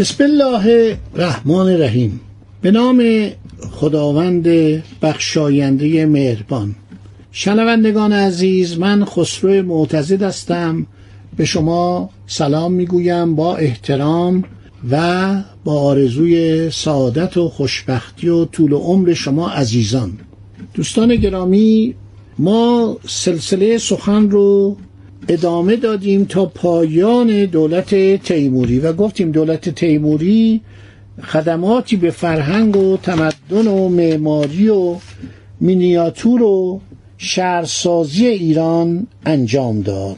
بسم الله الرحمن الرحیم. به نام خداوند بخشاینده مهربان. شنوندگان عزیز من خسرو معتزد هستم. به شما سلام می‌گویم با احترام و با آرزوی سعادت و خوشبختی و طول عمر شما عزیزان. دوستان گرامی ما سلسله سخن رو ادامه دادیم تا پایان دولت تیموری و گفتیم دولت تیموری خدماتی به فرهنگ و تمدن و معماری و مینیاتور و شهرسازی ایران انجام داد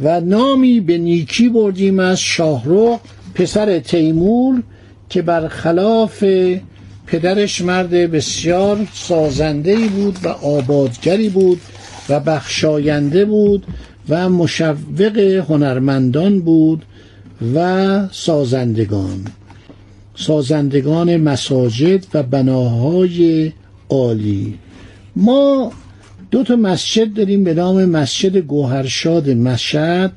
و نامی به نیکی بردیم از شاهرخ پسر تیمور که برخلاف پدرش مرد بسیار سازنده بود و آبادگری بود و بخشاینده بود و مشوق هنرمندان بود و سازندگان. سازندگان مساجد و بناهای عالی. ما دو تا مسجد داریم به نام مسجد گوهرشاد مشهد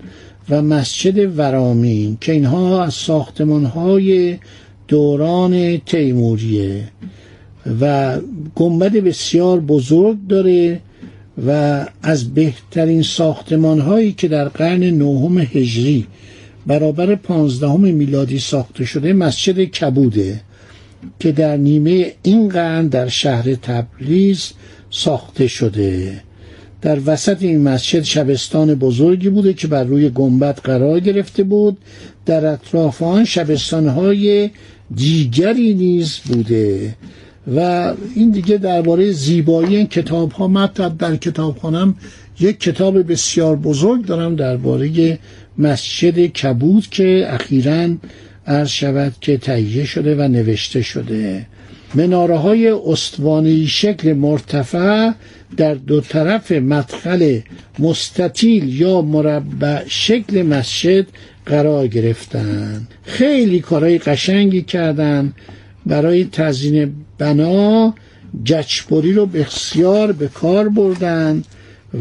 و مسجد ورامین که اینها از ساختمان های دوران تیموریه و گنبد بسیار بزرگ داره و از بهترین ساختمان هایی که در قرن نهم هجری برابر پانزدهم میلادی ساخته شده مسجد کبوده که در نیمه این قرن در شهر تبریز ساخته شده. در وسط این مسجد شبستان بزرگی بوده که بر روی گنبد قرار گرفته بود. در اطراف آن شبستانهای دیگری نیز بوده. و این دیگه درباره زیبایی این کتاب ها مطلب در کتابخانم یک کتاب بسیار بزرگ دارم درباره مسجد کبود که اخیرا عرض شود که تهیه شده و نوشته شده. مناره های استوانی شکل مرتفع در دو طرف مدخل مستطیل یا مربع شکل مسجد قرار گرفتن. خیلی کارهای قشنگی کردن. برای تزیین بنا جچبری رو بسیار به کار بردن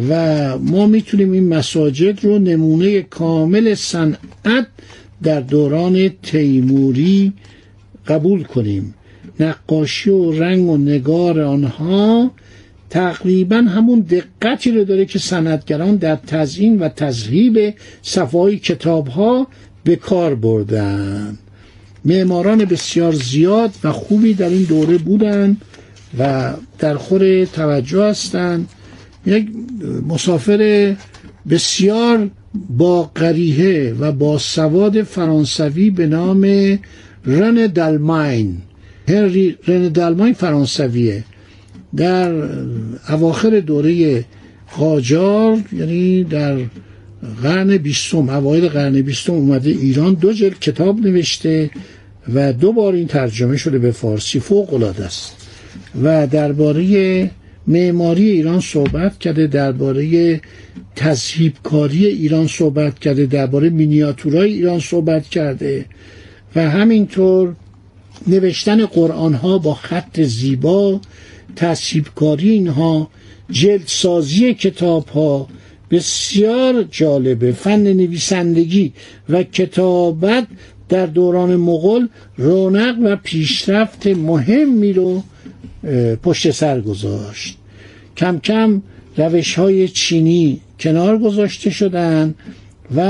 و ما می‌تونیم این مساجد رو نمونه کامل صنعت در دوران تیموری قبول کنیم. نقاشی و رنگ و نگار آنها تقریبا همون دقتی رو داره که صنعتگران در تزیین و تذهیب صفای کتاب ها به کار بردن. معماران بسیار زیاد و خوبی در این دوره بودند و در خور توجه هستند یک مسافر بسیار با قریه و با سواد فرانسوی به نام رن دالماین هنری رن دالماین فرانسویه. در اواخر دوره قاجار یعنی در قرن بیستم اوایل قرن بیستم اومده ایران دو جلد کتاب نوشته و دو بار این ترجمه شده به فارسی فوق العاده است. و درباره معماری ایران صحبت کرده درباره تذهیب کاری ایران صحبت کرده درباره مینیاتورای ایران صحبت کرده و همینطور نوشتن قرآن ها با خط زیبا تصحیب کاری اینها جلد سازی کتاب ها بسیار جالبه. فن نویسندگی و کتابت در دوران مغول رونق و پیشرفت مهمی رو پشت سر گذاشت. کم کم روش های چینی کنار گذاشته شدن و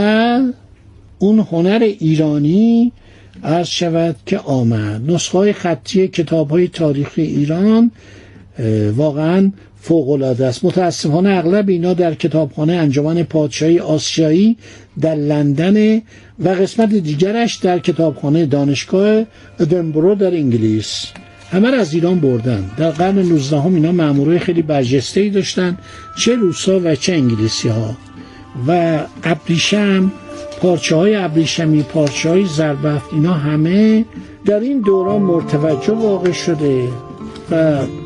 اون هنر ایرانی عرض شود که آمد. نسخه های خطی کتاب های تاریخی ایران واقعا فوق العاده است. متاسفانه اغلب اینا در کتابخانه انجمن پادشاهی آسیایی در لندن و قسمت دیگرش در کتابخانه دانشگاه ادنبرو در انگلیس. همه از ایران بردن. در قرن 19 هم اینا مامورای خیلی برجسته ای داشتن چه روسا و چه انگلیسی ها و ابریشم پارچه های ابریشمی پارچه های زربفت اینا همه در این دوران مرتوجه واقع شده.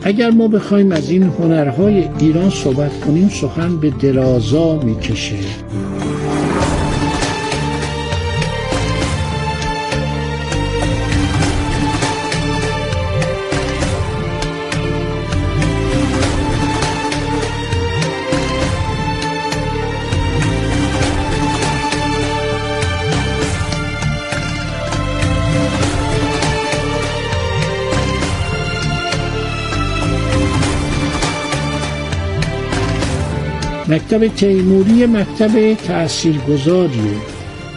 اگر ما بخوایم از این هنرهای ایران صحبت کنیم سخن به درازا می‌کشه. مکتب تیموری مکتب تاثیرگذاریه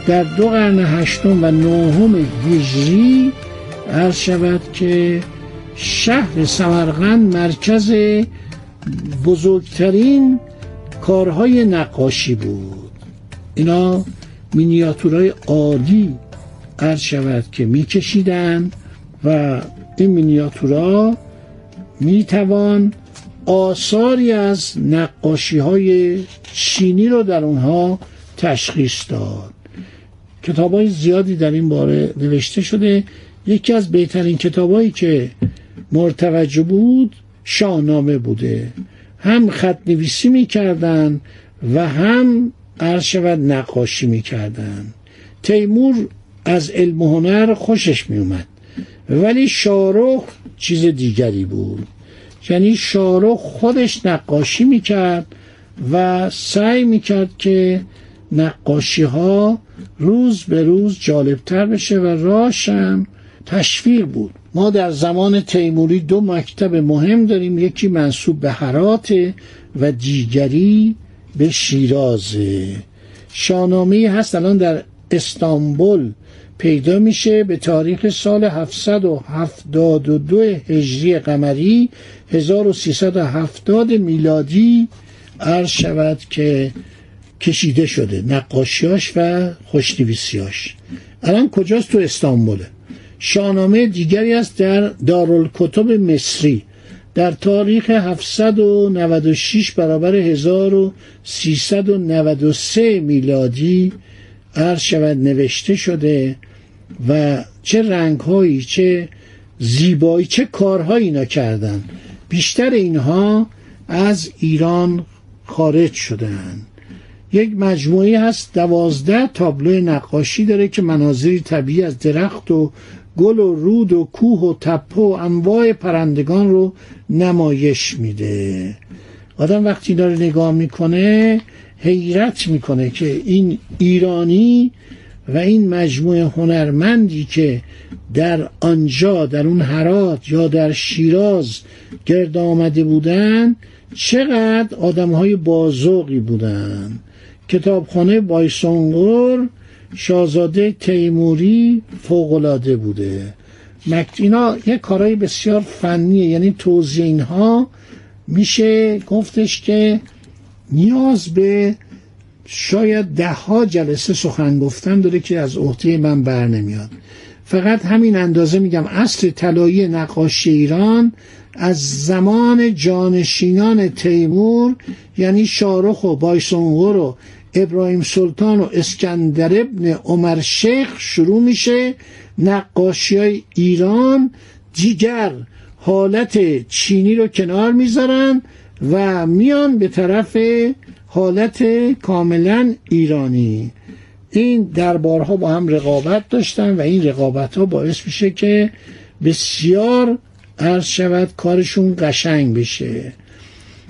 در دو قرن هشتم و نهم هجری عرض شود که شهر سمرقند مرکز بزرگترین کارهای نقاشی بود. اینا مینیاتورهای عالی عرض شود که میکشیدن و این مینیاتورها می‌توان آثاری از نقاشی های چینی رو در اونها تشخیص داد. کتاب های زیادی در این باره نوشته شده. یکی از بهترین کتابایی که مرتوجه بود شاهنامه بوده. هم خط نویسی می‌کردن و هم عرض شود نقاشی می‌کردن. تیمور از علم و هنر خوشش میومد ولی شارخ چیز دیگری بود. یعنی شارخ خودش نقاشی می‌کرد و سعی می‌کرد که نقاشی ها روز به روز جالبتر بشه و راشم تشویق بود. ما در زمان تیموری دو مکتب مهم داریم. یکی منصوب به هرات و دیگری به شیرازه شانامه هست الان در استانبول پیدا میشه به تاریخ سال 772 هجری قمری 1370 میلادی عرض شود که کشیده شده نقاشیاش و خوشنویسیاش. الان کجاست تو استانبوله شاهنامه دیگری است در دارالکتب مصری. در تاریخ 796 برابر 1393 میلادی عرض شود نوشته شده و چه رنگهایی چه زیبایی چه کارهایی اینا کردن. بیشتر اینها از ایران خارج شدن یک مجموعه هست دوازده تابلو نقاشی داره که مناظری طبیعی از درخت و گل و رود و کوه و تپه و انواع پرندگان رو نمایش میده. آدم وقتی داره نگاه می‌کنه حیرت می‌کنه که این ایرانی و این مجموعه هنرمندی که در آنجا در اون حرات یا در شیراز گرد آمده بودن چقدر آدم های بازوقی بودن. کتابخانه بایسونگور شاهزاده تیموری فوقلاده بوده. اینا یه کارهای بسیار فنیه یعنی توضیح اینها میشه گفتش که نیاز به شاید ده ها جلسه سخن گفتن داره که از عهده من بر نمیاد. فقط همین اندازه میگم اصل طلایی نقاشی ایران از زمان جانشینان تیمور یعنی شارخ و بایسونغور و ابراهیم سلطان و اسکندر ابن عمر شیخ شروع میشه نقاشی های ایران دیگر حالت چینی رو کنار می‌ذارن و میان به طرف حالت کاملا ایرانی. این دربارها با هم رقابت داشتن و این رقابت ها باعث میشه که بسیار عرض شود کارشون قشنگ بشه.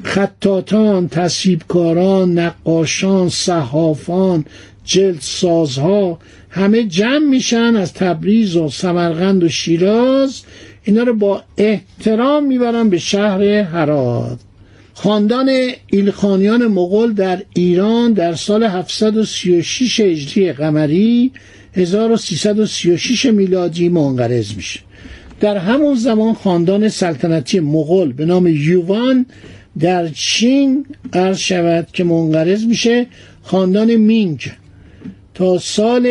خطاتان، تصیبکاران، نقاشان، صحافان، جلدسازها همه جمع میشن از تبریز و سمرقند و شیراز. اینا رو با احترام می‌برن به شهر هرات. خاندان ایلخانیان مغول در ایران در سال 736 هجری قمری 1336 میلادی منقرض میشه. در همون زمان خاندان سلطنتی مغول به نام یوان در چین عرض شود که منقرض میشه خاندان مینگ تا سال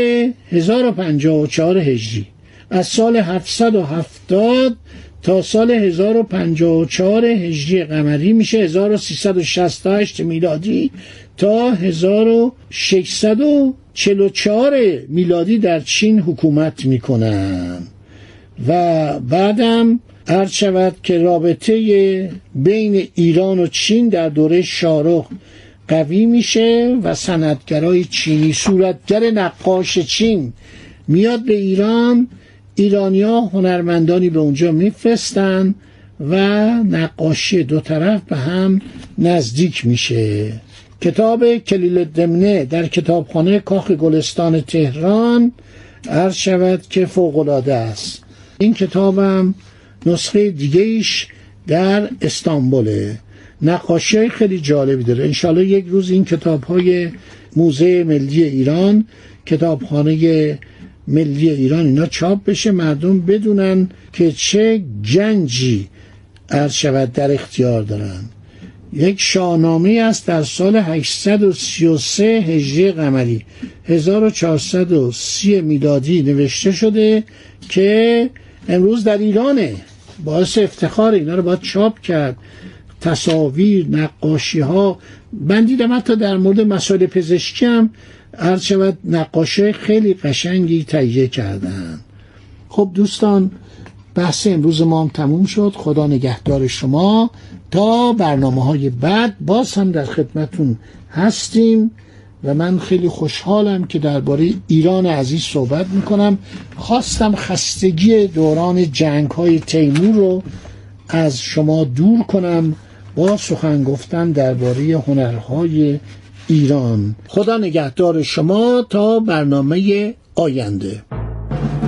1054 هجری. از سال 770 تا سال 1054 هجری قمری میشه 1368 میلادی تا 1640 44 میلادی در چین حکومت می‌کنن. و بعدم عرض شود که رابطه بین ایران و چین در دوره شارخ قوی میشه و صنعتگرای چینی صورتگر نقاش چین میاد به ایران ایرانیا هنرمندانی به اونجا میفرستن و نقاشی دو طرف به هم نزدیک میشه. کتاب کلیل دمنه در کتابخانه کاخ گلستان تهران عرض شود که فوقلاده است. این کتابم نسخه دیگهش در استانبوله. نقاشی خیلی جالبی داره. انشالله یک روز این کتاب های موزه ملی ایران کتابخانه ملی ایران اینا چاپ بشه مردم بدونن که چه گنجی عرض شود در اختیار دارن. یک شاهنامه است در سال 833 هجری قمری 1430 میلادی نوشته شده که امروز در ایرانه. باعث افتخار اینا رو باید چاپ کرد. تصاویر نقاشی ها من دیدم حتی در مورد مسائل پزشکی هم عرض شود نقاشه خیلی قشنگی تهیه کردن. خب دوستان بحث امروز ما هم تموم شد. خدا نگهدار شما. تا برنامه های بعد باز هم در خدمتون هستیم و من خیلی خوشحالم که درباره ایران عزیز صحبت می‌کنم. خواستم خستگی دوران جنگ های تیمور رو از شما دور کنم با سخن گفتن درباره هنرهای ایران. خدا نگهدار شما تا برنامه آینده.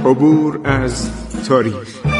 عبور از تاریخ.